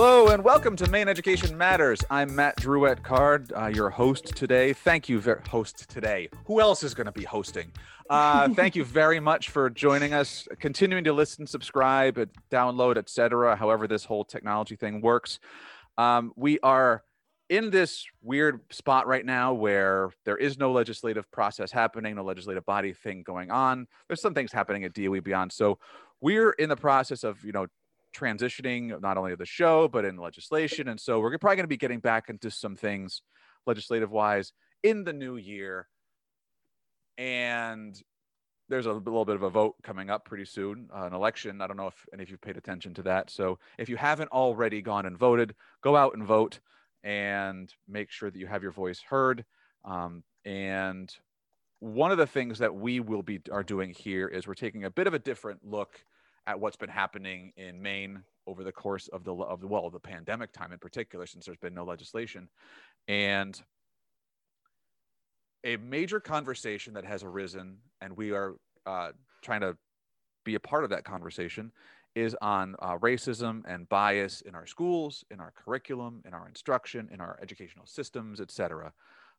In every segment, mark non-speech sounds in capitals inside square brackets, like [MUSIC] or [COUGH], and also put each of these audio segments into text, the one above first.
Hello and welcome to Maine Education Matters. I'm Matt Drouet Card, uh, your host today. Thank you, ver- host today. Who else is going to be hosting? Uh, [LAUGHS] thank you very much for joining us, continuing to listen, subscribe, uh, download, etc. However, this whole technology thing works. Um, we are in this weird spot right now where there is no legislative process happening, no legislative body thing going on. There's some things happening at DOE Beyond. So we're in the process of, you know, transitioning not only of the show but in legislation and so we're probably going to be getting back into some things legislative wise in the new year. And there's a little bit of a vote coming up pretty soon uh, an election. I don't know if any of you paid attention to that. So if you haven't already gone and voted go out and vote and make sure that you have your voice heard. Um, and one of the things that we will be are doing here is we're taking a bit of a different look at what's been happening in Maine over the course of the of the well the pandemic time in particular, since there's been no legislation, and a major conversation that has arisen, and we are uh, trying to be a part of that conversation, is on uh, racism and bias in our schools, in our curriculum, in our instruction, in our educational systems, et cetera.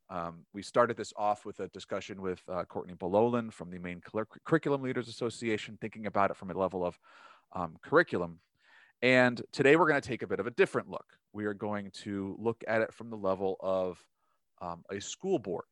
Um, we started this off with a discussion with uh, Courtney Belolan from the Maine Cur- Curriculum Leaders Association, thinking about it from a level of um, curriculum. And today we're going to take a bit of a different look. We are going to look at it from the level of um, a school board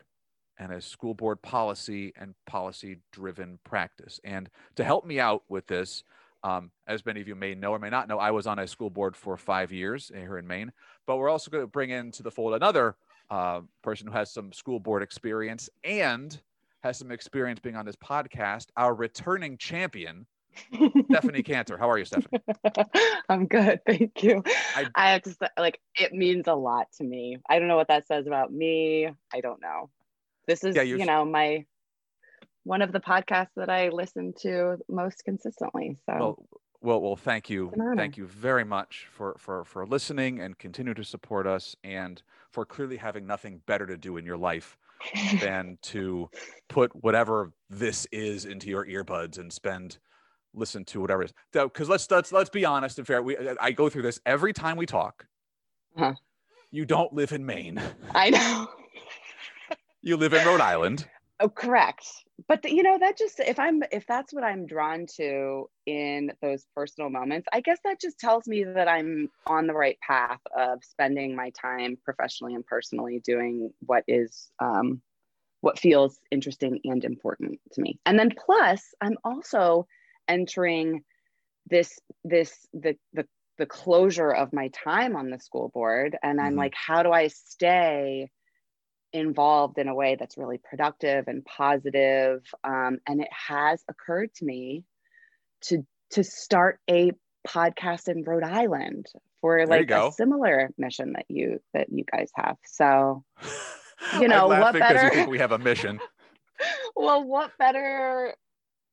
and a school board policy and policy driven practice. And to help me out with this, um, as many of you may know or may not know, I was on a school board for five years here in Maine, but we're also going to bring into the fold another uh, person who has some school board experience and has some experience being on this podcast, our returning champion, [LAUGHS] Stephanie Cantor. How are you, Stephanie? [LAUGHS] I'm good, thank you. I, I have to say, like, it means a lot to me. I don't know what that says about me. I don't know. This is, yeah, you know, my one of the podcasts that I listen to most consistently. So. Well, well, well, thank you, thank you very much for for for listening and continue to support us, and for clearly having nothing better to do in your life than [LAUGHS] to put whatever this is into your earbuds and spend listen to whatever it is. Because let's let's let's be honest and fair. We I go through this every time we talk. huh You don't live in Maine. I know. you live in Rhode Island. Oh, correct. But the, you know that just if I'm if that's what I'm drawn to in those personal moments, I guess that just tells me that I'm on the right path of spending my time professionally and personally doing what is um, what feels interesting and important to me. And then plus, I'm also entering this this the the the closure of my time on the school board, and I'm mm-hmm. like, how do I stay? Involved in a way that's really productive and positive. Um, and it has occurred to me to to start a podcast in Rhode Island for like a similar mission that you that you guys have. So [LAUGHS] you know what better you we have a mission. [LAUGHS] well, what better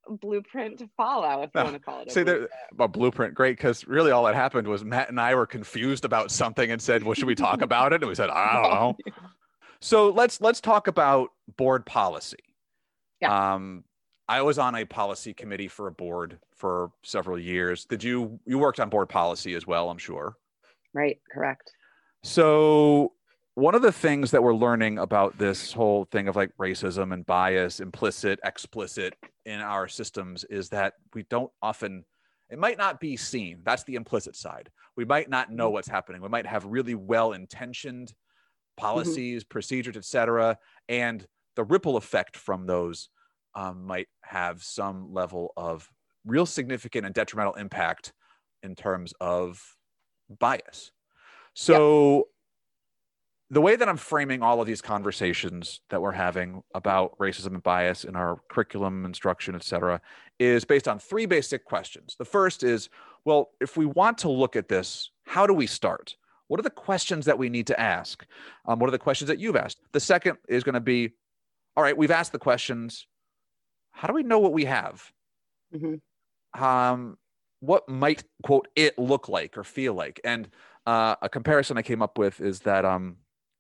blueprint to follow if you want to call it. Say that a blueprint, great, because really all that happened was Matt and I were confused about something and said, "Well, should we talk about it?" And we said, "I don't [LAUGHS] know." So let's let's talk about board policy. Yeah. Um, I was on a policy committee for a board for several years. Did you you worked on board policy as well? I'm sure. Right. Correct. So one of the things that we're learning about this whole thing of like racism and bias, implicit, explicit in our systems, is that we don't often. It might not be seen. That's the implicit side. We might not know mm-hmm. what's happening. We might have really well intentioned. Policies, mm-hmm. procedures, etc., and the ripple effect from those um, might have some level of real significant and detrimental impact in terms of bias. So, yep. the way that I'm framing all of these conversations that we're having about racism and bias in our curriculum, instruction, et cetera, is based on three basic questions. The first is well, if we want to look at this, how do we start? What are the questions that we need to ask? Um, what are the questions that you've asked? The second is going to be, all right, we've asked the questions. How do we know what we have? Mm-hmm. Um, what might quote it look like or feel like? And uh, a comparison I came up with is that um,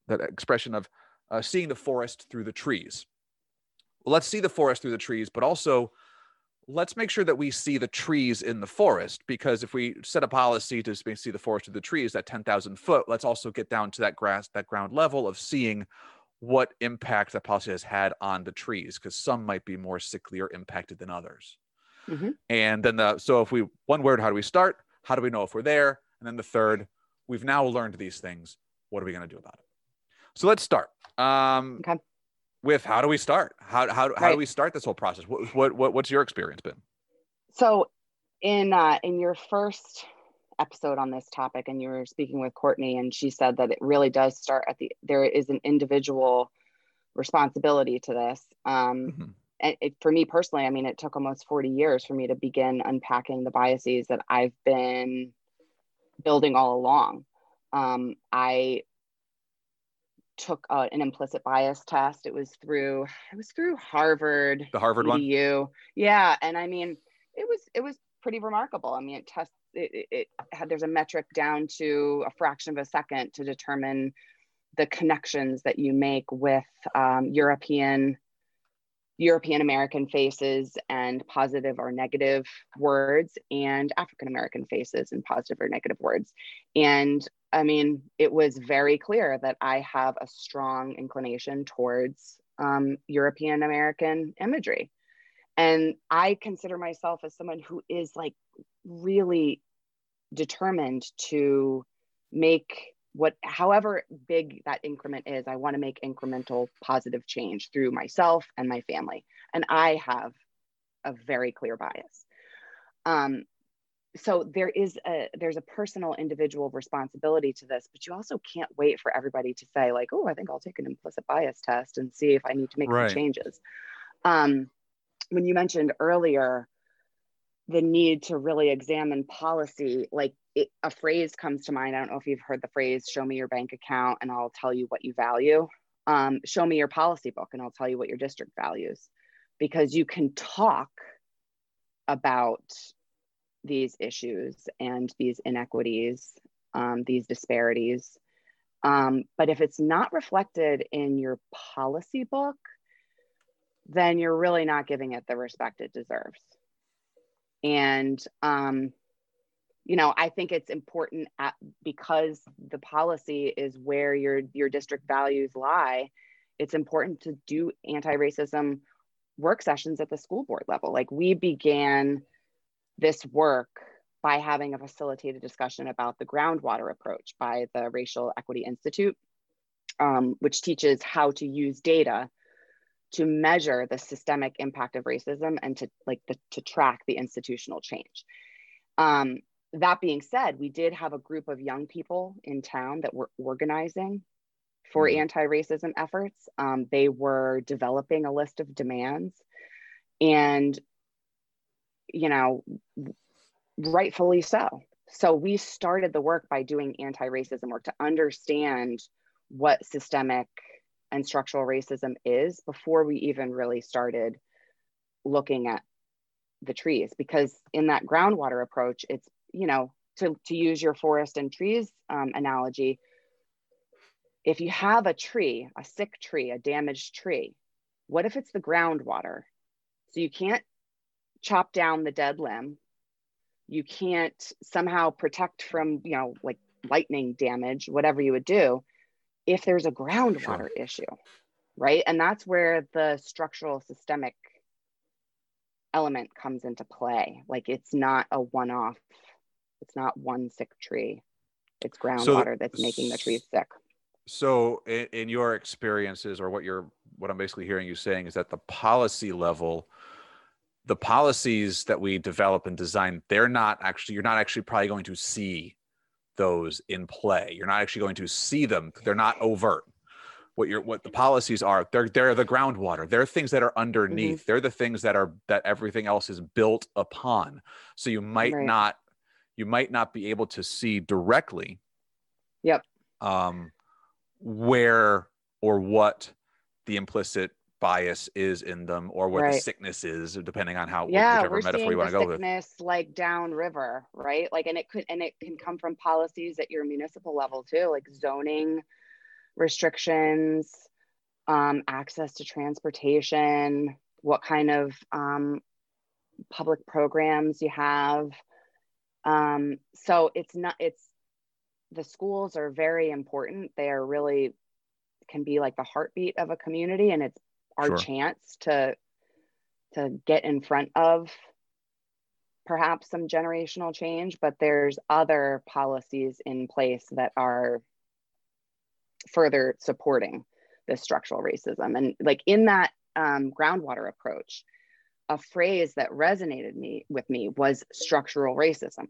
that expression of uh, seeing the forest through the trees. Well, let's see the forest through the trees, but also let's make sure that we see the trees in the forest because if we set a policy to see the forest of the trees at 10,000 foot, let's also get down to that grass, that ground level of seeing what impact that policy has had on the trees because some might be more sickly or impacted than others. Mm-hmm. And then the so if we one word, how do we start? How do we know if we're there? And then the third, we've now learned these things. What are we going to do about it? So let's start. Um, okay with how do we start? How how, how do we start this whole process? What, what what what's your experience been? So, in uh, in your first episode on this topic, and you were speaking with Courtney, and she said that it really does start at the there is an individual responsibility to this. Um, mm-hmm. And it, for me personally, I mean, it took almost 40 years for me to begin unpacking the biases that I've been building all along. Um, I took uh, an implicit bias test. It was through it was through Harvard. The Harvard EDU. one. Yeah, and I mean, it was it was pretty remarkable. I mean, it tests it, it, it had there's a metric down to a fraction of a second to determine the connections that you make with um, European European American faces and positive or negative words, and African American faces and positive or negative words. And I mean, it was very clear that I have a strong inclination towards um, European American imagery. And I consider myself as someone who is like really determined to make what however big that increment is i want to make incremental positive change through myself and my family. And i have a very clear bias. Um, so there is a there's a personal individual responsibility to this but you also can't wait for everybody to say like oh i think i'll take an implicit bias test and see if i need to make right. some changes. Um, when you mentioned earlier the need to really examine policy like it, a phrase comes to mind i don't know if you've heard the phrase show me your bank account and i'll tell you what you value. Um, show me your policy book and i'll tell you what your district values. Because you can talk about these issues and these inequities um, these disparities. Um, but if it's not reflected in your policy book then you're really not giving it the respect it deserves and, um, you know, I think it's important at, because the policy is where your, your district values lie. It's important to do anti-racism work sessions at the school board level. Like we began this work by having a facilitated discussion about the groundwater approach by the Racial Equity Institute, um, which teaches how to use data to measure the systemic impact of racism and to like the, to track the institutional change. Um, that being said, we did have a group of young people in town that were organizing for mm-hmm. anti-racism efforts. Um, they were developing a list of demands, and you know, rightfully so. So we started the work by doing anti-racism work to understand what systemic and structural racism is before we even really started looking at the trees because in that groundwater approach it's you know to, to use your forest and trees um, analogy if you have a tree a sick tree a damaged tree what if it's the groundwater? So you can't chop down the dead limb. You can't somehow protect from you know like lightning damage whatever you would do if there's a groundwater sure. issue, right? And that's where the structural systemic element comes into play. Like it's not a one off, it's not one sick tree, it's groundwater so, that's making the trees sick. So, in, in your experiences, or what you're, what I'm basically hearing you saying is that the policy level, the policies that we develop and design, they're not actually, you're not actually probably going to see those in play. You're not actually going to see them. They're not overt. What your what the policies are, they're they're the groundwater. They're things that are underneath. Mm-hmm. They're the things that are that everything else is built upon. So you might right. not you might not be able to see directly. Yep. Um, where or what the implicit bias is in them or where right. the sickness is depending on how yeah, whichever metaphor you want to go sickness with like downriver right like and it could and it can come from policies at your municipal level too like zoning restrictions um, access to transportation what kind of um, public programs you have. Um, so it's not, it's, the schools are very important. They are really, can be like the heartbeat of a community and it's our sure. chance to, to get in front of perhaps some generational change, but there's other policies in place that are further supporting this structural racism. And like in that um, groundwater approach, a phrase that resonated me with me was structural racism,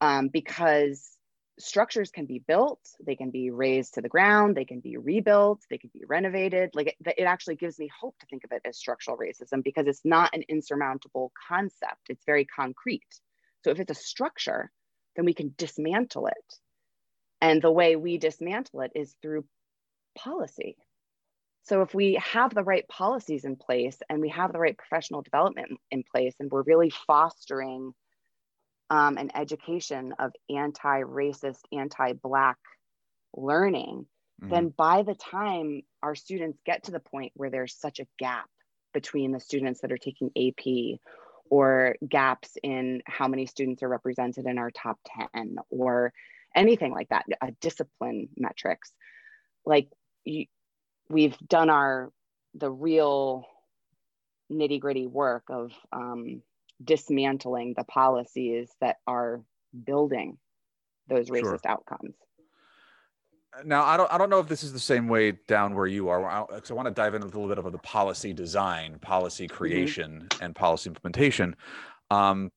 um, because structures can be built, they can be razed to the ground, they can be rebuilt, they can be renovated. Like it, it actually gives me hope to think of it as structural racism because it's not an insurmountable concept. It's very concrete. So if it's a structure, then we can dismantle it. And the way we dismantle it is through policy. So if we have the right policies in place and we have the right professional development in place and we're really fostering um, an education of anti-racist, anti-black learning, mm-hmm. then by the time our students get to the point where there's such a gap between the students that are taking AP or gaps in how many students are represented in our top 10 or anything like that, a discipline metrics, like you, we've done our, the real nitty gritty work of um, dismantling the policies that are building those racist sure. outcomes. Now, I don't, I don't know if this is the same way down where you are. Because I, I, want to dive into a little bit of the policy design, policy mm-hmm. creation, mm-hmm. and policy implementation. Um,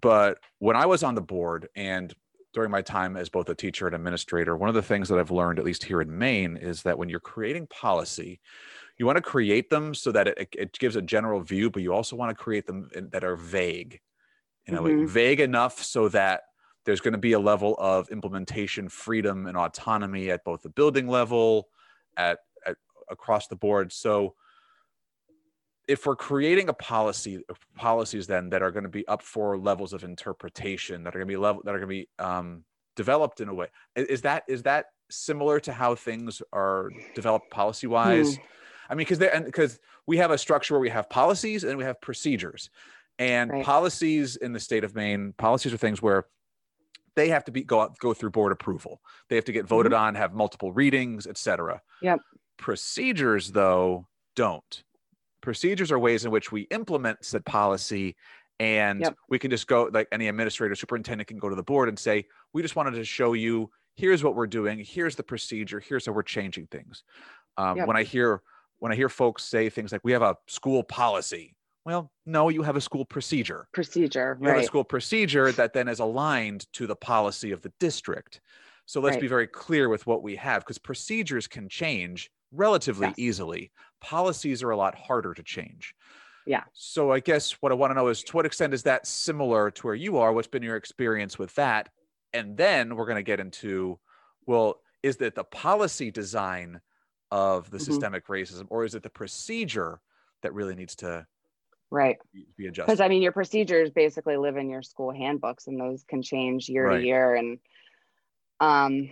but when I was on the board and during my time as both a teacher and administrator, one of the things that I've learned, at least here in Maine, is that when you're creating policy, you want to create them so that it, it gives a general view, but you also want to create them that are vague, you know, mm-hmm. vague enough so that there's going to be a level of implementation freedom and autonomy at both the building level, at, at across the board. So if we're creating a policy policies then that are going to be up for levels of interpretation that are going to be level that are going to be um, developed in a way is that is that similar to how things are developed policy wise hmm. I mean, because they because we have a structure where we have policies and we have procedures, and right. policies in the state of Maine, policies are things where they have to be go go through board approval. They have to get voted mm-hmm. on, have multiple readings, etc. Yep. Procedures, though, don't. Procedures are ways in which we implement said policy and yep. we can just go like any administrator superintendent can go to the board and say we just wanted to show you here's what we're doing here's the procedure here's how we're changing things um, yep. when i hear when I hear folks say things like, we have a school policy. Well, no, you have a school procedure. Procedure. You right. have a school procedure that then is aligned to the policy of the district. So let's right. be very clear with what we have because procedures can change relatively yes. easily. Policies are a lot harder to change. Yeah. So I guess what I want to know is to what extent is that similar to where you are? What's been your experience with that? And then we're going to get into well, is that the policy design of the mm-hmm. systemic racism or is it the procedure that really needs to right be adjusted because i mean your procedures basically live in your school handbooks and those can change year right. to year and um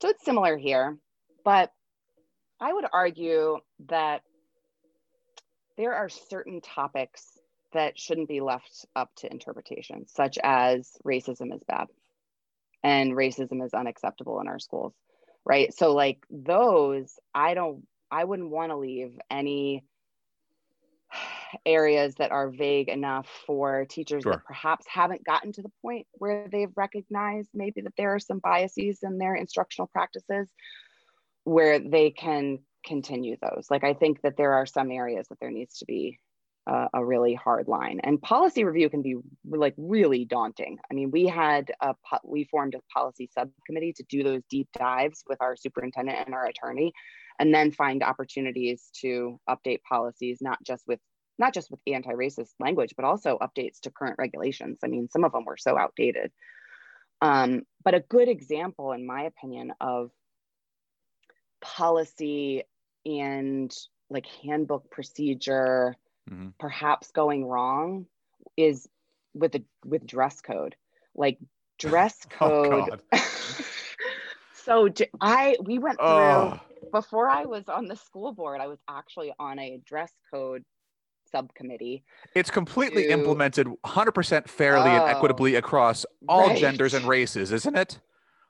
so it's similar here but i would argue that there are certain topics that shouldn't be left up to interpretation such as racism is bad and racism is unacceptable in our schools right so like those i don't i wouldn't want to leave any areas that are vague enough for teachers sure. that perhaps haven't gotten to the point where they've recognized maybe that there are some biases in their instructional practices where they can continue those like i think that there are some areas that there needs to be a, a really hard line. And policy review can be like really daunting. I mean, we had a we formed a policy subcommittee to do those deep dives with our superintendent and our attorney, and then find opportunities to update policies, not just with not just with anti-racist language, but also updates to current regulations. I mean, some of them were so outdated. Um, but a good example, in my opinion, of policy and like handbook procedure mm-hmm. perhaps going wrong is with the with dress code like dress [LAUGHS] oh, code oh, [LAUGHS] so i we went through oh. before i was on the school board i was actually on a dress code subcommittee. It's completely to- implemented 100% fairly and Oh, equitably across all right. genders and races, isn't it?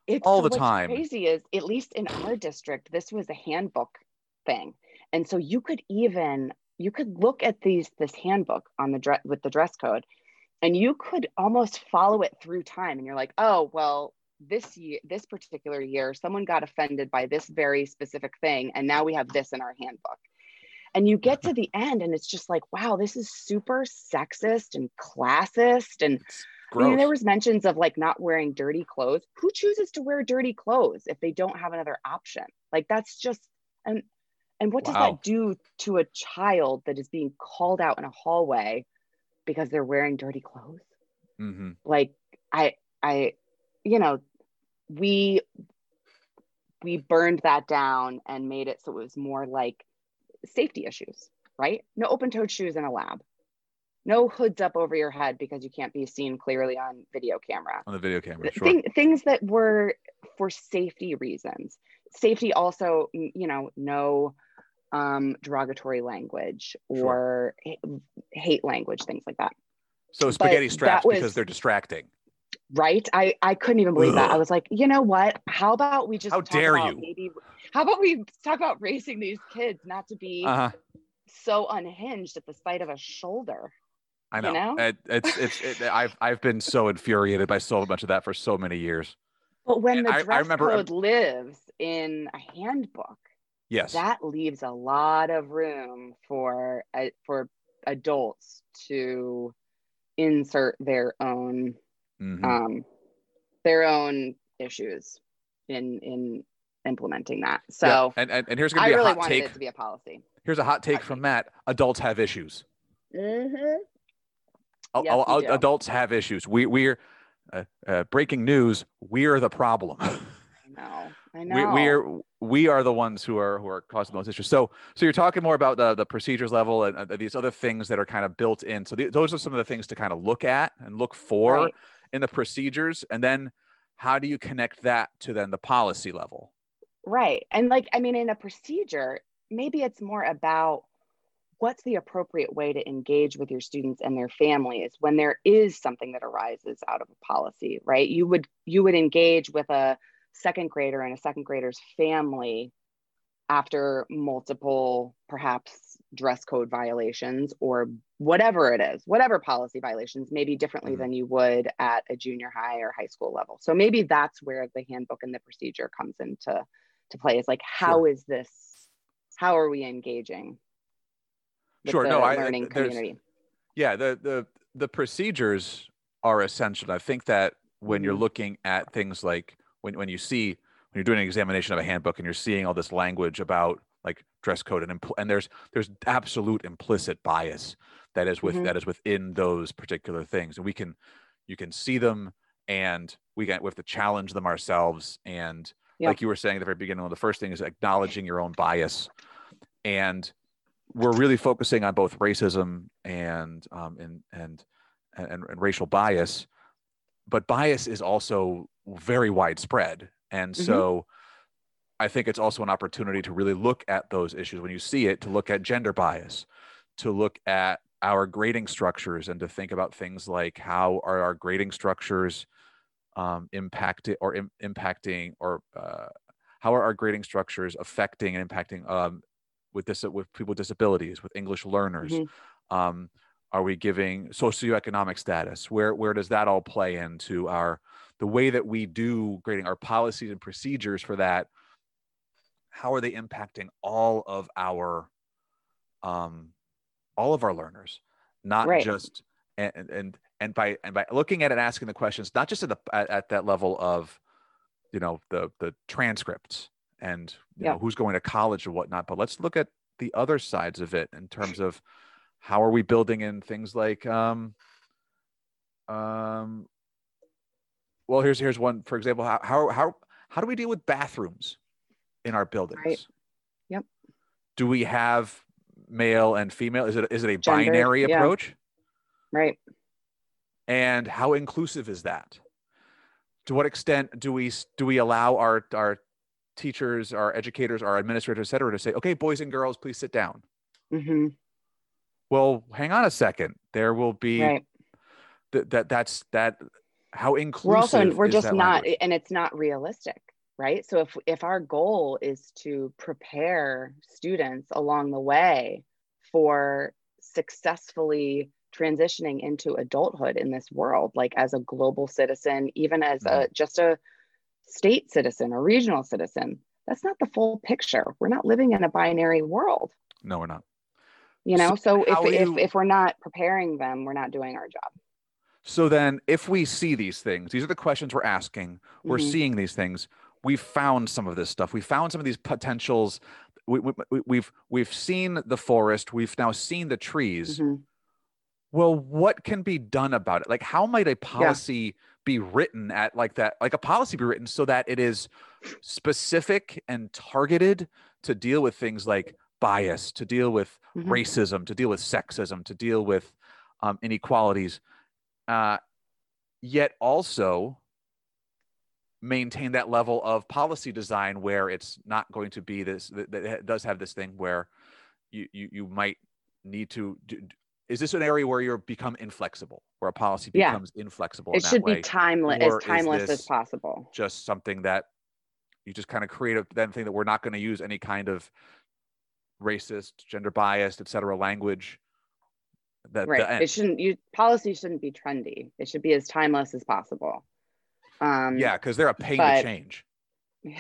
It's all the what's time. Crazy is at least in our district, this was a handbook thing, and so you could even you could look at these this handbook on the dress with the dress code, and you could almost follow it through time, and you're like, oh well, this year, this particular year, someone got offended by this very specific thing, and now we have this in our handbook. And you get to the end, and it's just like, wow, this is super sexist and classist, and I mean, there was mentions of like not wearing dirty clothes. Who chooses to wear dirty clothes if they don't have another option? Like that's just and and what does that do to a child that is being called out in a hallway because they're wearing dirty clothes? hmm Like I I you know, we we burned that down and made it so it was more like safety issues, right? No open-toed shoes in a lab. No hoods up over your head because you can't be seen clearly on video camera. On the video camera, sure. thing- things that were for safety reasons. Safety also, you know, no um, derogatory language or ha- hate language, things like that. so spaghetti that straps was- because they're distracting. Right? I I couldn't even believe that. I was like, you know what? How about we just How talk dare about you. Maybe how about we talk about raising these kids not to be Uh-huh. so unhinged at the sight of a shoulder? I You know. know? It, it's it's it, I've I've been so infuriated by so much of that for so many years. But when And the I- I dress remember- code lives in a handbook, Yes. that leaves a lot of room for uh, for adults to insert their own Mhm. um their own issues in in implementing that so Yeah, and, and and here's gonna i be a really hot wanted take. it to be a policy Here's a hot take Hot from Matt. Adults have issues. mm-hmm. Al- Yes, we al- do. adults have issues. We we're uh, uh, breaking news. We're the problem. [LAUGHS] i know i we, know we are we are the ones who are who are causing those issues. So so you're talking more about the the procedures level and uh, these other things that are kind of built in. So the, those are some of the things to kind of look at and look for Right. In the procedures, and then how do you connect that to then the policy level? Right. And like, I mean, in a procedure, maybe it's more about what's the appropriate way to engage with your students and their families when there is something that arises out of a policy, right? You would you would engage with a second grader and a second grader's family after multiple perhaps dress code violations or whatever it is, whatever policy violations, maybe differently Mhm. than you would at a junior high or high school level. So maybe that's where the handbook and the procedure comes into to play is like how is this how are we engaging Sure, the no, I- learning community Yeah, the the the procedures are essential. I think that when you're Mhm. looking at things like when when you see when you're doing an examination of a handbook and you're seeing all this language about like dress code and impl- and there's there's absolute implicit bias that is with Mhm. that is within those particular things and we can you can see them and we can we have to challenge them ourselves and Yeah. like you were saying at the very beginning one of the first thing is acknowledging your own bias and we're really focusing on both racism and um, and, and and and racial bias, but bias is also very widespread, and Mhm. so I think it's also an opportunity to really look at those issues. When you see it, to look at gender bias, to look at our grading structures, and to think about things like how are our grading structures um, impacted or im- impacting or uh, how are our grading structures affecting and impacting um, with this with people with disabilities with english learners? Mhm. um, are we giving socioeconomic status? Where where does that all play into our the way that we do grading our policies and procedures for that how are they impacting all of our um all of our learners not Right. just and and and by and by looking at it asking the questions not just at the at, at that level of you know the the transcripts and you Yeah. know who's going to college or whatnot but let's look at the other sides of it in terms of how are we building in things like um um well here's here's one for example how how how, how do we deal with bathrooms in our buildings. Yep. do we have male and female? Is it is it a Gendered, binary yeah. approach? Right. And how inclusive is that? To what extent do we do we allow our our teachers our educators our administrators et cetera to say okay boys and girls please sit down. Hmm well, hang on a second. There will be right. That that that's that how inclusive we're also we're just not language? and it's not realistic right so if if our goal is to prepare students along the way for successfully transitioning into adulthood in this world like as a global citizen even as a Mhm. just a state citizen or regional citizen that's not the full picture we're not living in a binary world no, we're not. you know so, if, if you- if we're not preparing them we're not doing our job So then, if we see these things, these are the questions we're asking. We're Mhm. seeing these things. We found some of this stuff. We found some of these potentials. We, we, we- we've we've seen the forest. We've now seen the trees. Mhm. Well, what can be done about it? Like, how might a policy be written at like that? Like a policy be written so that it is specific and targeted to deal with things like bias, to deal with Mhm. racism, to deal with sexism, to deal with um, inequalities, uh, yet also maintain that level of policy design where it's not going to be this that, that does have this thing where you you, you might need to do, is this an area where you're become inflexible where a policy Yeah. becomes inflexible it in should way? be timeless Or as timeless as possible. just something that you just kind of create a then thing that we're not going to use any kind of racist gender biased etc language that right. it shouldn't you policy shouldn't be trendy. It should be as timeless as possible um yeah because they're a pain but- to change [LAUGHS]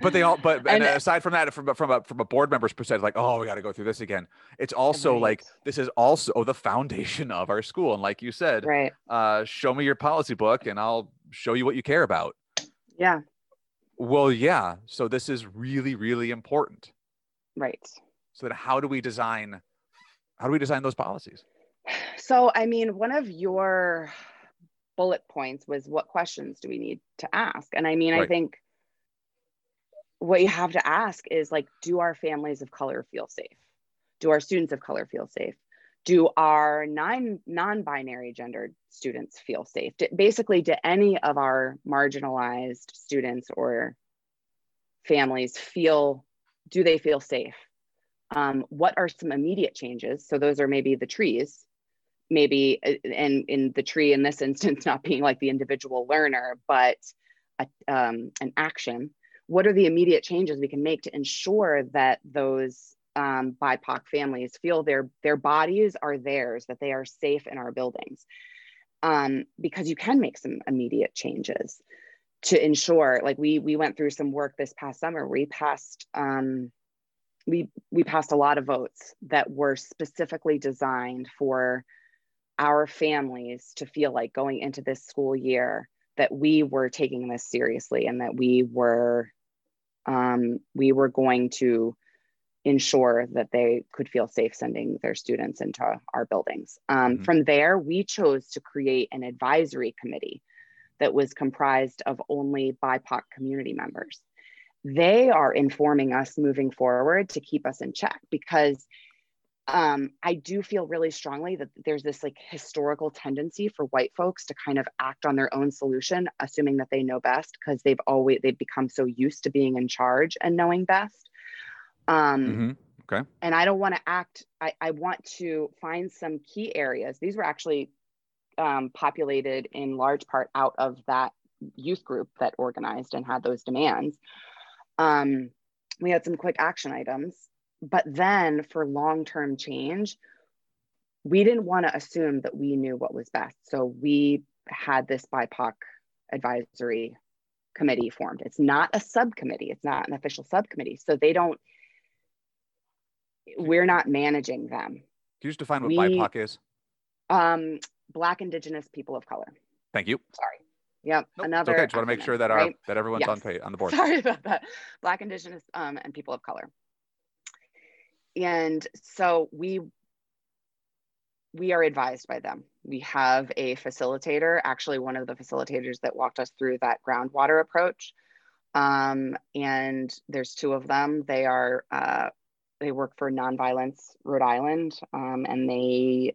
but they all but and, And- aside from that from a- from a from a board member's perspective like oh we got to go through this again. It's also like this is also the foundation of our school. And like you said right. uh show me your policy book and i'll show you what you care about. Yeah. Well yeah. So this is really really important. Right. So then how do we design how do we design those policies? [SIGHS] So i mean one of your bullet points was what questions do we need to ask? And i mean i think what you have to ask is like do our families of color feel safe? Do our students of color feel safe? Do our nine non-binary gendered students feel safe? Do, basically do any of our marginalized students or families feel do they feel safe? Um, what are some immediate changes? So those are maybe the trees maybe uh, and in the tree in this instance [LAUGHS] not being like the individual learner but a, um, an action what are the immediate changes we can make to ensure that those um, bipoc families feel their their bodies are theirs that they are safe in our buildings? Um, because you can make some immediate changes to ensure like we we went through some work this past summer. We passed um, we we passed a lot of votes that were specifically designed for our families to feel like going into this school year that we were taking this seriously and that we were um, we were going to ensure that they could feel safe sending their students into our buildings. Um, Mhm. From there, we chose to create an advisory committee that was comprised of only BIPOC community members. They are informing us moving forward to keep us in check because um, I do feel really strongly that there's this like historical tendency for white folks to kind of act on their own solution, assuming that they know best because they've always they've become so used to being in charge and knowing best. Um, Mhm. and I don't want to act, I, I want to find some key areas. These were actually um, populated in large part out of that youth group that organized and had those demands. Um, we had some quick action items, but then for long term change, we didn't want to assume that we knew what was best. So we had this BIPOC advisory committee formed. It's not a subcommittee, it's not an official subcommittee. So they don't, we're not managing them. Can you just define what We- BIPOC is? Um, Black Indigenous people of color. Thank you. Sorry. Yep. Nope, it's another. okay. Just want to make sure that our right? that everyone's on pay on the board. [LAUGHS] Sorry about that. Black, Indigenous, um, and people of color. And so we we are advised by them. We have a facilitator, actually one of the facilitators that walked us through that groundwater approach. Um, and there's two of them. They are uh, they work for Nonviolence Rhode Island, um, and they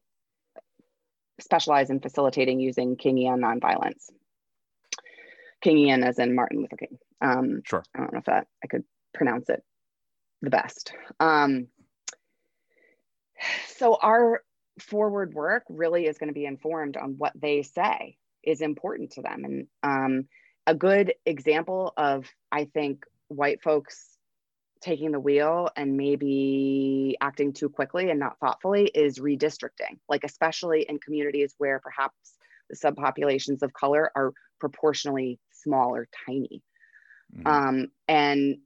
specialize in facilitating using Kingian nonviolence. Kingian as in Martin Luther King. Um, Sure. I don't know if that I could pronounce it the best. Um, so our forward work really is going to be informed on what they say is important to them. And um, a good example of, I think, white folks taking the wheel and maybe acting too quickly and not thoughtfully is redistricting, like, especially in communities where perhaps the subpopulations of color are proportionally small or tiny. Mm-hmm. Um, and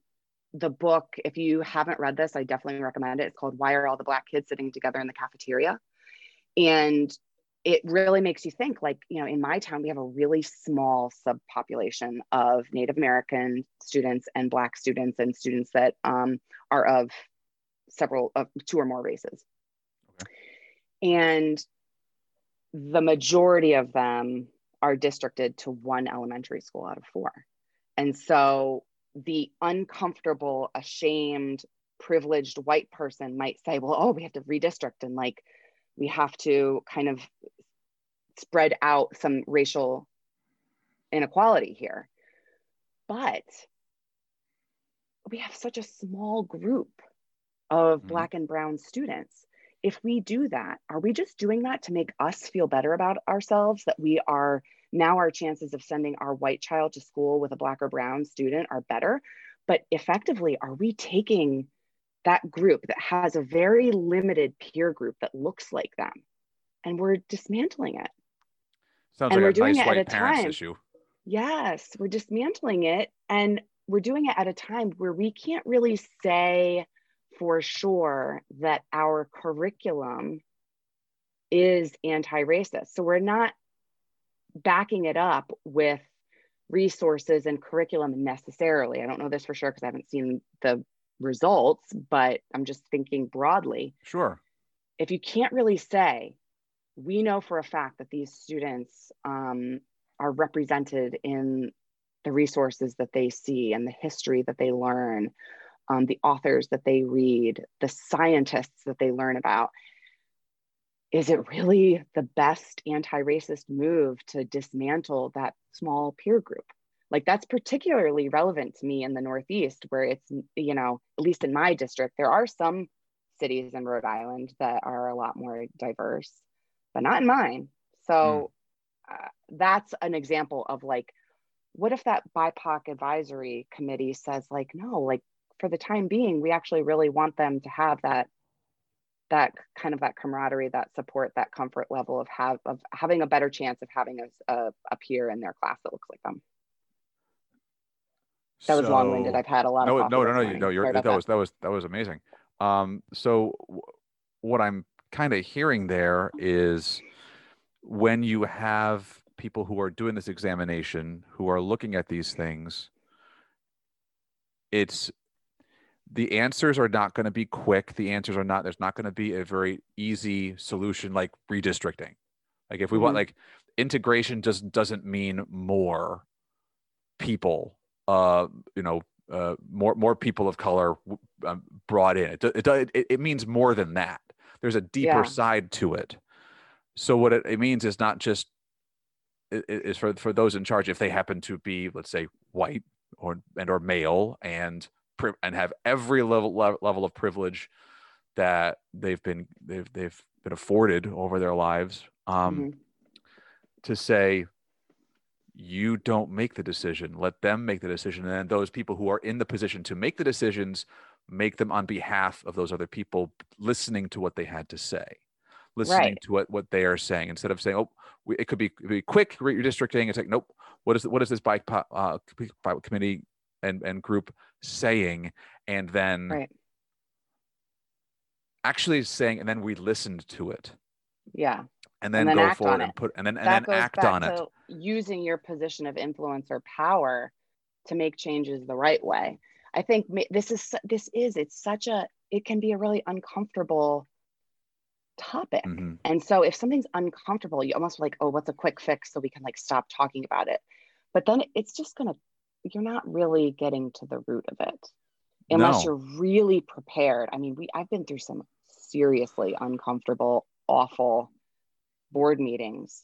the book, if you haven't read this, I definitely recommend it. It's called Why Are All the Black Kids Sitting Together in the Cafeteria? And it really makes you think like, you know, in my town, we have a really small subpopulation of Native American students and Black students and students that um, are of several, of two or more races. Okay. And the majority of them are districted to one elementary school out of four. And so the uncomfortable, ashamed, privileged white person might say, well, oh, we have to redistrict and like we have to kind of spread out some racial inequality here. But we have such a small group of mm-hmm. Black and Brown students. If we do that, are we just doing that to make us feel better about ourselves that we are now our chances of sending our white child to school with a Black or Brown student are better? But effectively, are we taking that group that has a very limited peer group that looks like them and we're dismantling it sounds and like we're doing nice it at a time issue. yes we're dismantling it and we're doing it at a time where we can't really say for sure that our curriculum is anti-racist so we're not backing it up with resources and curriculum necessarily i don't know this for sure because i haven't seen the results, but I'm just thinking broadly. Sure. If you can't really say, we know for a fact that these students um, are represented in the resources that they see and the history that they learn, um, the authors that they read, the scientists that they learn about. Is it really the best anti racist move to dismantle that small peer group? like that's particularly relevant to me in the northeast where it's you know at least in my district there are some cities in rhode island that are a lot more diverse but not in mine so mm. uh, that's an example of like what if that bipoc advisory committee says like no like for the time being we actually really want them to have that that kind of that camaraderie that support that comfort level of have of having a better chance of having a, a, a peer in their class that looks like them that was so, long-winded. I've had a lot no, of no, no, no, no. You're that, that was that was that was amazing. Um, so w- what I'm kind of hearing there is when you have people who are doing this examination who are looking at these things, it's the answers are not going to be quick. The answers are not. There's not going to be a very easy solution like redistricting. Like if we mm-hmm. want like integration just doesn't mean more people uh, you know, uh, more more people of color um, brought in. It, it it it means more than that. There's a deeper yeah. side to it. So what it, it means is not just is for for those in charge if they happen to be let's say white or and or male and and have every level level of privilege that they've been they've they've been afforded over their lives um, mm-hmm. to say you don't make the decision let them make the decision and then those people who are in the position to make the decisions make them on behalf of those other people listening to what they had to say listening right. to what, what they are saying instead of saying oh we, it could be, could be quick redistricting it's like nope what is what is this bike uh, committee and, and group saying and then right. actually saying and then we listened to it. Yeah. And then, and then go forward and put and then and then act on it. using your position of influence or power to make changes the right way. I think this is this is it's such a it can be a really uncomfortable topic. Mm-hmm. and so if something's uncomfortable you almost like oh what's a quick fix so we can like stop talking about it. But then it's just gonna you're not really getting to the root of it unless no. you're really prepared. I mean we i've been through some seriously uncomfortable awful board meetings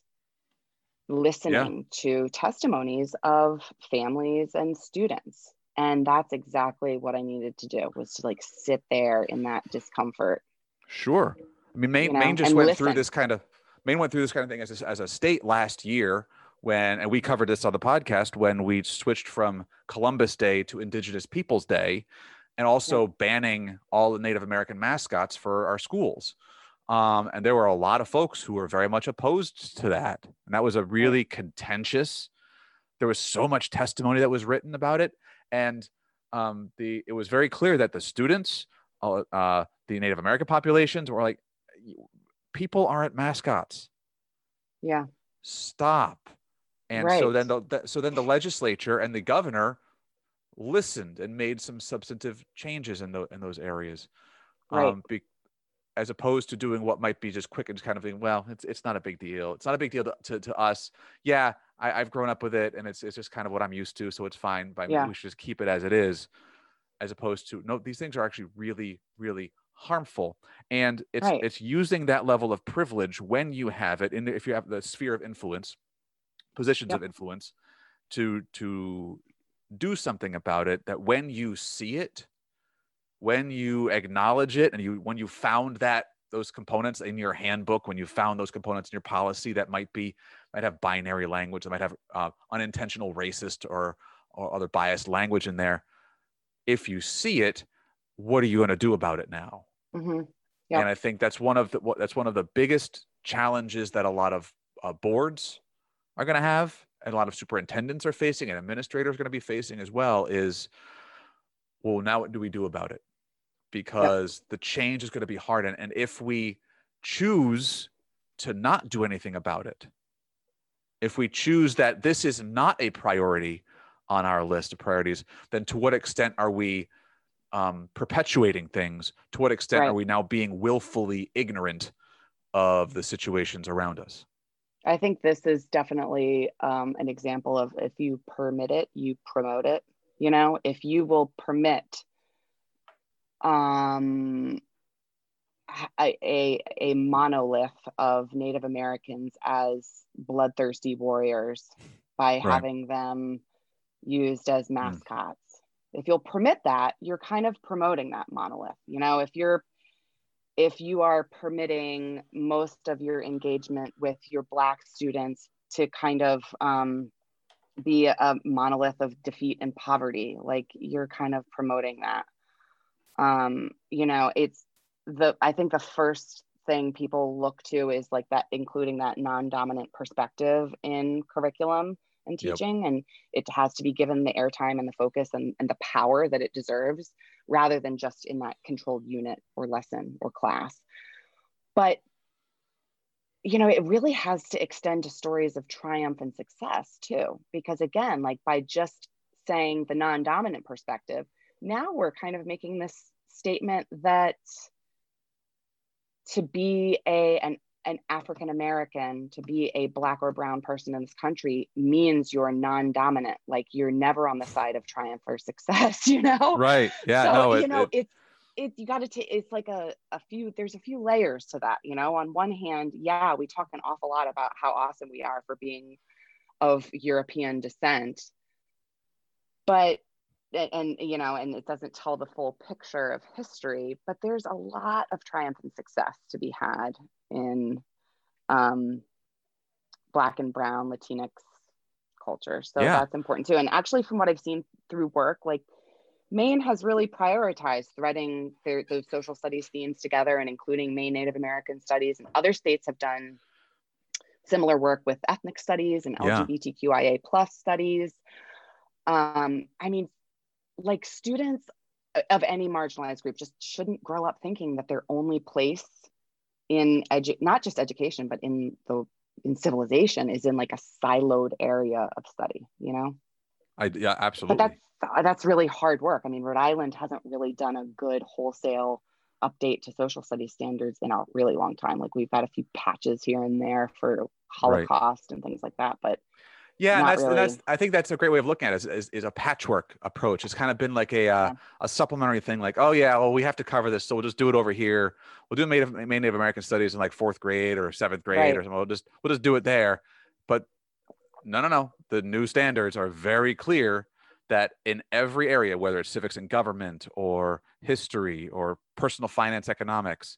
listening yeah. to testimonies of families and students. And that's exactly what i needed to do was to like sit there in that discomfort. Sure. I mean, Maine, you know, Maine just went through this kind of Maine went through this kind of thing as a, as a state last year when, and we covered this on the podcast when we switched from Columbus Day to Indigenous Peoples Day, and also banning all the Native American mascots for our schools. Um, and there were a lot of folks who were very much opposed to that, and that was a really contentious. There was so much testimony that was written about it, and um, the it was very clear that the students, uh, uh, the Native American populations, were like, people aren't mascots. Yeah. Stop. And so then the, so then the legislature and the governor listened and made some substantive changes in the in those areas. Right. Um, be, as opposed to doing what might be just quick and just kind of being, well, it's it's not a big deal. It's not a big deal to, to, to us. Yeah, I, I've grown up with it and it's it's just kind of what I'm used to, so it's fine. But Yeah. we should just keep it as it is, as opposed to no, these things are actually really, really harmful. And it's Right. it's using that level of privilege when you have it in the, if you have the sphere of influence, positions Yep. of influence, to to do something about it. That when you see it, when you acknowledge it and you when you found that those components in your handbook when you found those components in your policy that might be might have binary language that might have uh, unintentional racist or or other biased language in there if you see it what are you going to do about it now hmm Yep. and i think that's one of the that's one of the biggest challenges that a lot of uh, boards are going to have and a lot of superintendents are facing and administrators are going to be facing as well is well now what do we do about it? Because the change is going to be hard and, and if we choose to not do anything about it if we choose that this is not a priority on our list of priorities then to what extent are we um, perpetuating things? To what extent Right. are we now being willfully ignorant of the situations around us I think this is definitely um, an example of if you permit it, you promote it. You know, if you will permit um, a, a, a monolith of Native Americans as bloodthirsty warriors by having them used as mascots. If you'll permit that, you're kind of promoting that monolith. You know, if you're if you are permitting most of your engagement with your black students to kind of um, be a monolith of defeat and poverty like you're kind of promoting that um, you know it's the i think the first thing people look to is like that including that non-dominant perspective in curriculum and Yep. teaching and it has to be given the airtime and the focus and, and the power that it deserves rather than just in that controlled unit or lesson or class. But you know it really has to extend to stories of triumph and success too because again like by just saying the non-dominant perspective now we're kind of making this statement that to be a an an African American, to be a black or brown person in this country means you're non-dominant. Like you're never on the side of triumph or [LAUGHS] success, you know? right yeah so, no you it, know, it- it's it you got to take it's like a, a few there's a few layers to that you know on one hand yeah we talk an awful lot about how awesome we are for being of european descent but and you know and it doesn't tell the full picture of history but there's a lot of triumph and success to be had in um, black and brown latinx culture so Yeah. that's important too and actually from what i've seen through work like Maine has really prioritized threading their, those social studies themes together and including Maine Native American studies. And other states have done similar work with ethnic studies and Yeah. LGBTQIA plus studies. Um, I mean, like students of any marginalized group just shouldn't grow up thinking that their only place in edu- not just education, but in the in civilization is in like a siloed area of study, you know? I, yeah absolutely. But that's uh, that's really hard work. I mean rhode island hasn't really done a good wholesale update to social studies standards in a really long time. Like we've got a few patches here and there for holocaust and things like that but Yeah, that's, and that's really. I think that's a great way of looking at it is, is, is a patchwork approach. It's kind of been like a uh, Yeah. a supplementary thing, like, oh yeah, well we have to cover this, so we'll just do it over here. We'll do Native Native American studies in like fourth grade or seventh grade Right. or something. We'll just we'll just do it there. But no, no, no. The new standards are very clear that in every area, whether it's civics and government or history or personal finance economics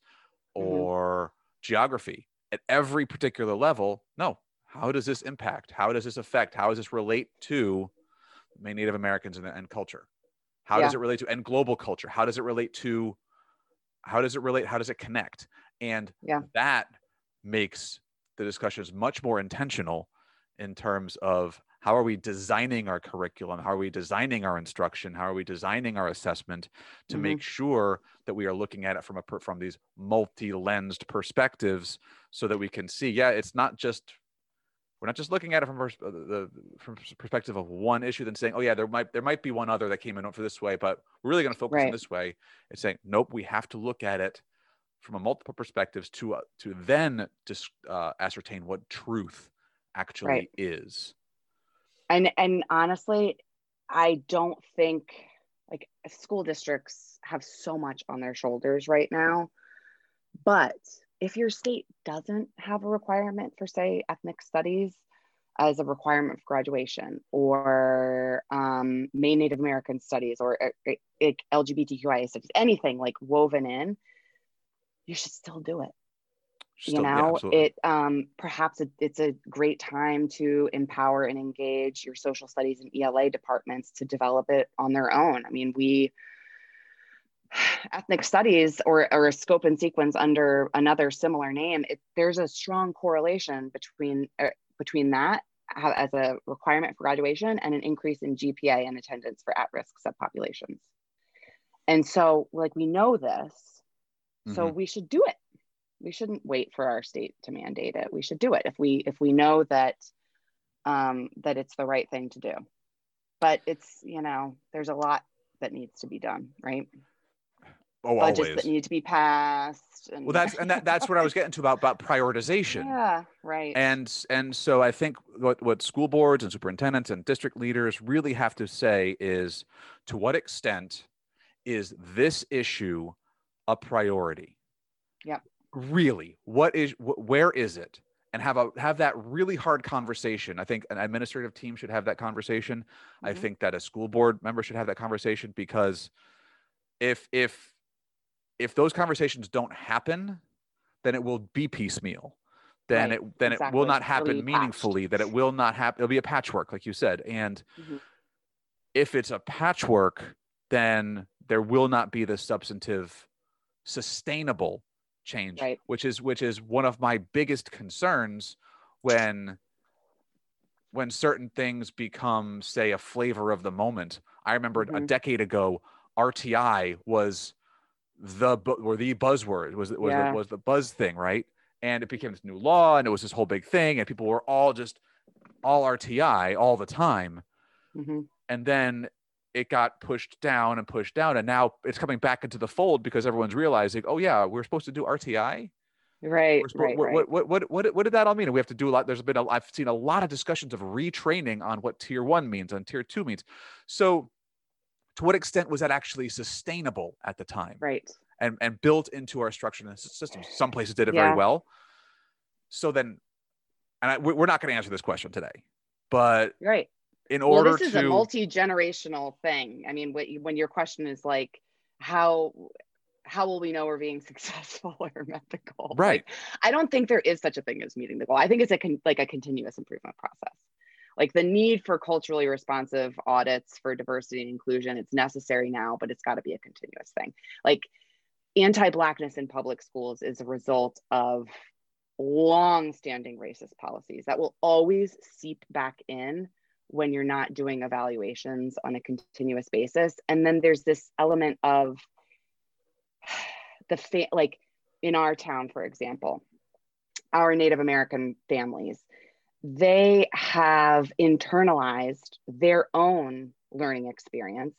Mhm. or geography at every particular level. No, how does this impact? How does this affect? How does this relate to Native Americans and, and culture? How yeah. does it relate to and global culture? How does it relate to? How does it relate? How does it connect? And yeah. that makes the discussions much more intentional in terms of how are we designing our curriculum how are we designing our instruction how are we designing our assessment to mm-hmm. make sure that we are looking at it from a from these multi-lensed perspectives so that we can see yeah it's not just we're not just looking at it from pers- uh, the from perspective of one issue then saying oh yeah there might there might be one other that came in for this way but we're really going to focus right. on this way it's saying nope we have to look at it from a multiple perspectives to uh, to then just uh, ascertain what truth actually right. is and and honestly i don't think like school districts have so much on their shoulders right now but if your state doesn't have a requirement for say ethnic studies as a requirement for graduation or um, Maine Native American studies or uh, uh, LGBTQIA studies, anything like woven in, you should still do it. Still, you know, yeah, it um, perhaps it, it's a great time to empower and engage your social studies and ELA departments to develop it on their own. I mean, we ethnic studies or, or a scope and sequence under another similar name, it, there's a strong correlation between uh, between that as a requirement for graduation and an increase in GPA and attendance for at-risk subpopulations. And so, like we know this, so mm-hmm. we should do it we shouldn't wait for our state to mandate it we should do it if we if we know that um, that it's the right thing to do but it's you know there's a lot that needs to be done right oh budgets always. that need to be passed and well that's and that, that's what i was [LAUGHS] getting to about about prioritization. Yeah right. And and so i think what what school boards and superintendents and district leaders really have to say is to what extent is this issue a priority? Yeah really what is wh- where is it? And have a have that really hard conversation. I think an administrative team should have that conversation. Mm-hmm. i think that a school board member should have that conversation because if if if those conversations don't happen then it will be piecemeal then right. it then exactly. it will not happen meaningfully patched. that it will not happen it'll be a patchwork like you said and mm-hmm. if it's a patchwork then there will not be the substantive sustainable change right. which is which is one of my biggest concerns when when certain things become say a flavor of the moment i remember mm-hmm. a decade ago rti was the or the buzzword was was yeah. the, was the buzz thing right and it became this new law and it was this whole big thing and people were all just all rti all the time mm-hmm. and then it got pushed down and pushed down and now it's coming back into the fold because everyone's realizing oh yeah we're supposed to do rti right, right, what, right. What, what, what, what, what, did that all mean And we have to do a lot there's been a, i've seen a lot of discussions of retraining on what tier one means and tier two means so to what extent was that actually sustainable at the time? Right. And and built into our structure and systems. Some places did it yeah. very well. So then and I, we're not going to answer this question today but right. in order well, this is to... a multi-generational thing. I mean when your question is like how how will we know we're being [LAUGHS] successful or met the goal right. Like, i don't think there is such a thing as meeting the goal. I think it's a con- like a continuous improvement process like the need for culturally responsive audits for diversity and inclusion it's necessary now but it's got to be a continuous thing like anti-blackness in public schools is a result of long-standing racist policies that will always seep back in when you're not doing evaluations on a continuous basis. And then there's this element of the fa- like in our town, for example, our Native American families, they have internalized their own learning experience.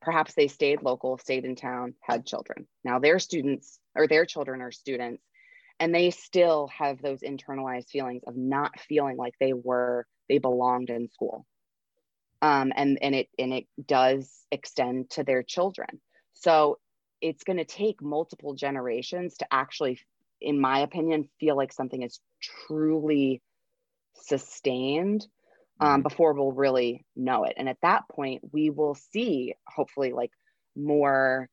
Perhaps they stayed local, stayed in town, had children. Now their students or their children are students, and they still have those internalized feelings of not feeling like they were they belonged in school. Um, and, and it and it does extend to their children. So it's going to take multiple generations to actually, in my opinion, feel like something is truly sustained um, mm-hmm. before we'll really know it. And at that point, we will see hopefully like more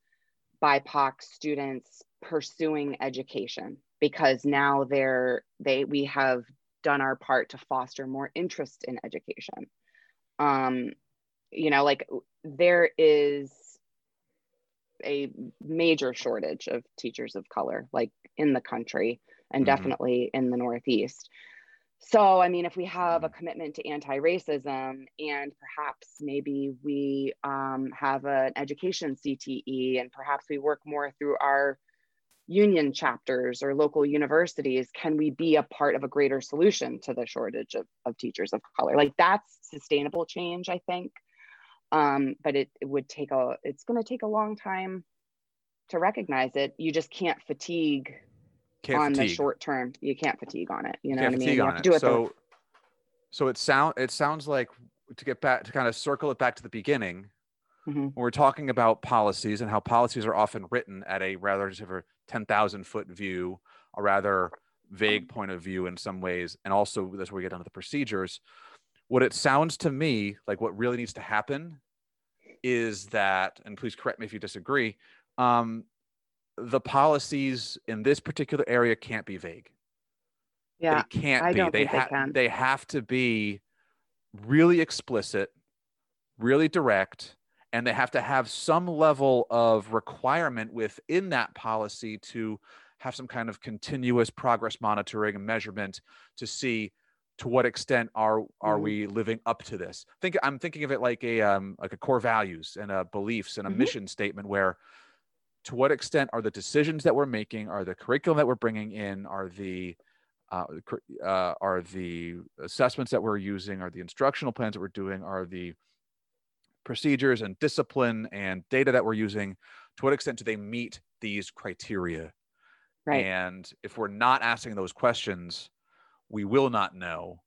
BIPOC students pursuing education because now they're they we have done our part to foster more interest in education um you know like there is a major shortage of teachers of color like in the country and mm-hmm. definitely in the northeast so i mean if we have a mm-hmm. commitment to anti-racism and perhaps maybe we um, have an education cte and perhaps we work more through our union chapters or local universities can we be a part of a greater solution to the shortage of, of teachers of color? Like that's sustainable change i think. Um, but it, it would take a it's going to take a long time to recognize it. You just can't fatigue can't on fatigue. the short term you can't fatigue on it you know can't what i mean you have to do it so the... so it sound it sounds like to get back to kind of circle it back to the beginning mm-hmm. we're talking about policies and how policies are often written at a rather of 10,000 foot view, a rather vague point of view in some ways. And also, that's where we get onto the procedures. What it sounds to me like what really needs to happen is that, and please correct me if you disagree, um, the policies in this particular area can't be vague. Yeah, they can't I be. Don't they, ha- they, can. they have to be really explicit, really direct, and they have to have some level of requirement within that policy to have some kind of continuous progress monitoring and measurement to see to what extent are are mm-hmm. we living up to this think i'm thinking of it like a um, like a core values and a beliefs and a mm-hmm. mission statement where to what extent are the decisions that we're making are the curriculum that we're bringing in are the uh, uh, are the assessments that we're using are the instructional plans that we're doing are the procedures and discipline and data that we're using to what extent do they meet these criteria? Right. And if we're not asking those questions we will not know.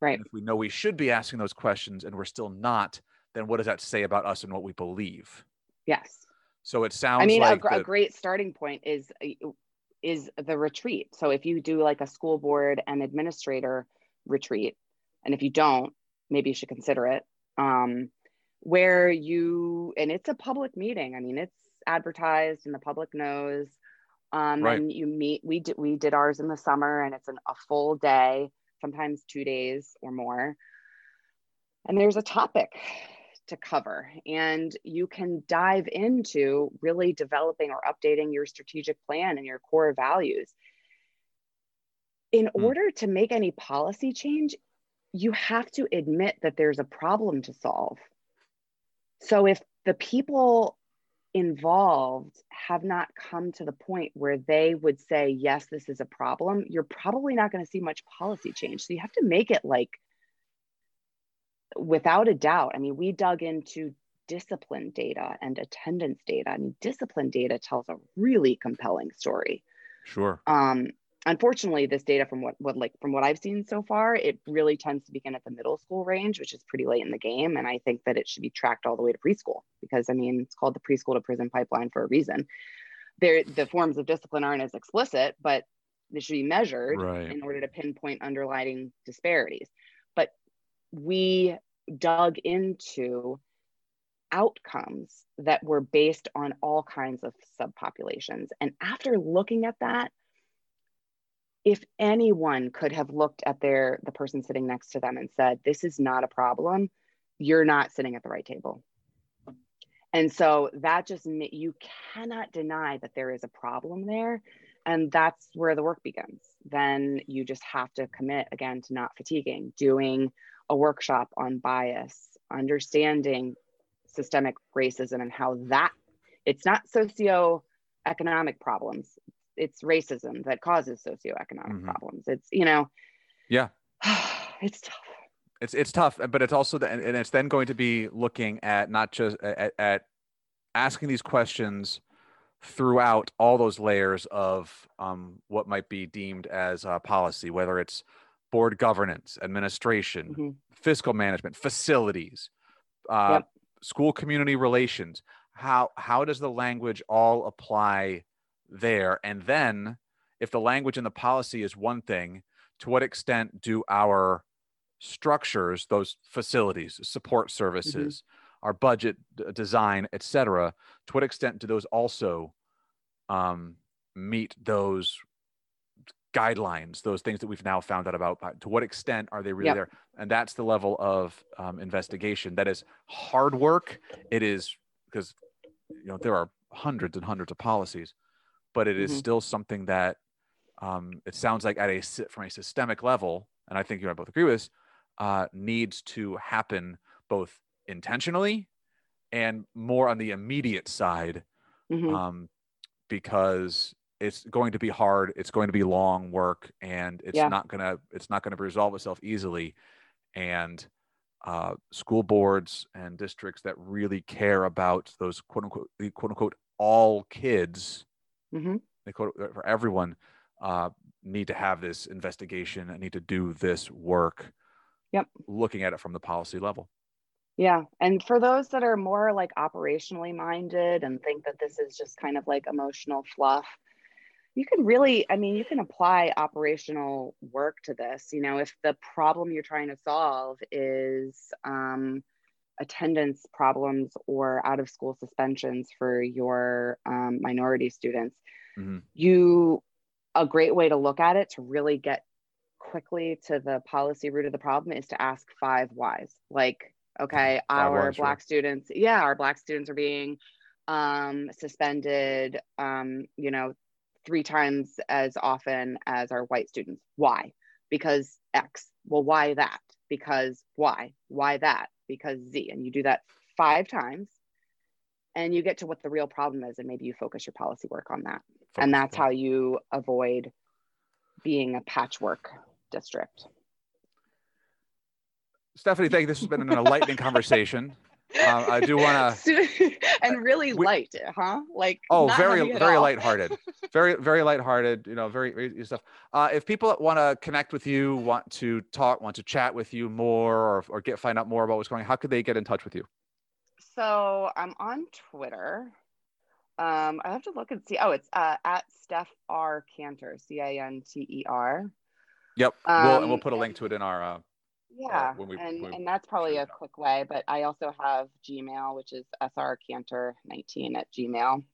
Right. And if we know we should be asking those questions and we're still not then what does that say about us and what we believe? Yes so it sounds i mean like a, the, a great starting point is is the retreat. So if you do like a school board and administrator retreat and if you don't maybe you should consider it um, where you and it's a public meeting. I mean it's advertised and the public knows um, right. and you meet we did we did ours in the summer and it's an, a full day sometimes two days or more. And there's a topic to cover and you can dive into really developing or updating your strategic plan and your core values in mm. order to make any policy change you have to admit that there's a problem to solve so if the people involved have not come to the point where they would say, yes, this is a problem, you're probably not going to see much policy change. So you have to make it like, without a doubt. I mean, we dug into discipline data and attendance data. I mean, discipline data tells a really compelling story. Sure. Um, unfortunately this data from what, what like from what i've seen so far it really tends to begin at the middle school range which is pretty late in the game and i think that it should be tracked all the way to preschool because i mean it's called the preschool to prison pipeline for a reason there the forms of discipline aren't as explicit but they should be measured right. in order to pinpoint underlying disparities we dug into outcomes that were based on all kinds of subpopulations. And after looking at that if anyone could have looked at their the person sitting next to them and said this is not a problem. You're not sitting at the right table. And so that just you cannot deny that there is a problem there and that's where the work begins then you just have to commit again to not fatiguing doing a workshop on bias understanding systemic racism and how that it's not socio-economic problems it's racism that causes socioeconomic mm-hmm. problems. It's you know, yeah, [SIGHS] it's tough. It's it's tough, but it's also the, and it's then going to be looking at not just at, at asking these questions throughout all those layers of um, what might be deemed as a policy, whether it's board governance, administration, mm-hmm. fiscal management, facilities, uh, yep. school community relations. How how does the language all apply there? And then, if the language and the policy is one thing, to what extent do our structures, those facilities, support mm-hmm. services, mm-hmm. Our budget d- design, et cetera, to what extent do those also um, meet those guidelines, those things that we've now found out about. To what extent are they really Yep. there? And that's the level of um, investigation. That is hard work. It is because you know there are hundreds and hundreds of policies, but it is Mhm. still something that um, it sounds like at a from a systemic level, and I think you and I both agree with this, uh, needs to happen both intentionally and more on the immediate side Mhm. um, because it's going to be hard it's going to be long work and it's Yeah. not gonna it's not gonna resolve itself easily and uh, school boards and districts that really care about those quote unquote the quote unquote all kids Mhm. they quote uh, for everyone uh, need to have this investigation and need to do this work Yep. looking at it from the policy level Yeah. And for those that are more like operationally minded and think that this is just kind of like emotional fluff, you can really, I mean, you can apply operational work to this. You know, if the problem you're trying to solve is um, attendance problems or out of school suspensions for your um, minority students, Mhm. you, a great way to look at it to really get quickly to the policy root of the problem is to ask five whys. Like, okay, our black students, yeah, our black students are being um, suspended, um, you know, three times as often as our white students. Why? Because X. Well, why that? Because Y. Why that? Because Z. And you do that five times and you get to what the real problem is and maybe you focus your policy work on that and that's on- how you avoid being a patchwork district stephanie thank you this has been an enlightening conversation [LAUGHS] uh, i do want to [LAUGHS] and really we- light huh like Oh, not very very all. lighthearted, [LAUGHS] very very lighthearted. You know, very, very stuff. Uh, if people want to connect with you, want to talk, want to chat with you more, or or get find out more about what's going, on, how could they get in touch with you? so i'm on twitter um i have to look and see oh it's uh, at steph r canter c-a-n-t-e-r Yep, we'll, and we'll Um, put a link to it in our. Uh, yeah when we- and when we and that's probably a quick way but i also have gmail which is srcanter19 at gmail.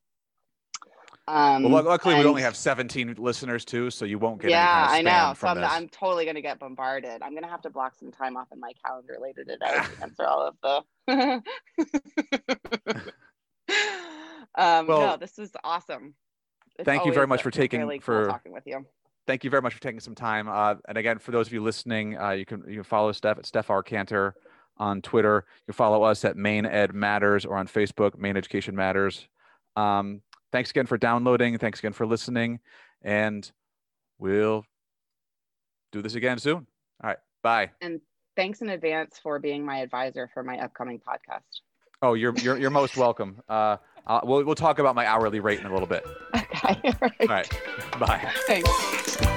Um well, luck- luckily we only have 17 listeners too, so you won't get yeah i kind of spam know so from I'm. I'm totally going to get bombarded. I'm going to have to block some time off in my calendar later today to [LAUGHS] answer all of the [LAUGHS] um Well, no this was awesome. It's thank you very much for taking- really cool for- talking with you Thank you very much for taking some time. Uh, and again, for those of you listening, uh, you can you can follow Steph at Steph R. Canter on Twitter. You can follow us at Maine Ed Matters or on Facebook, Maine Education Matters. Um, thanks again for downloading. Thanks again for listening. And we'll do this again soon. All right. Bye. And thanks in advance for being my advisor for my upcoming podcast Oh, you're you're you're most welcome. Uh, uh, we'll we'll talk about my hourly rate in a little bit. okay [LAUGHS] all right, All right. Bye. thanks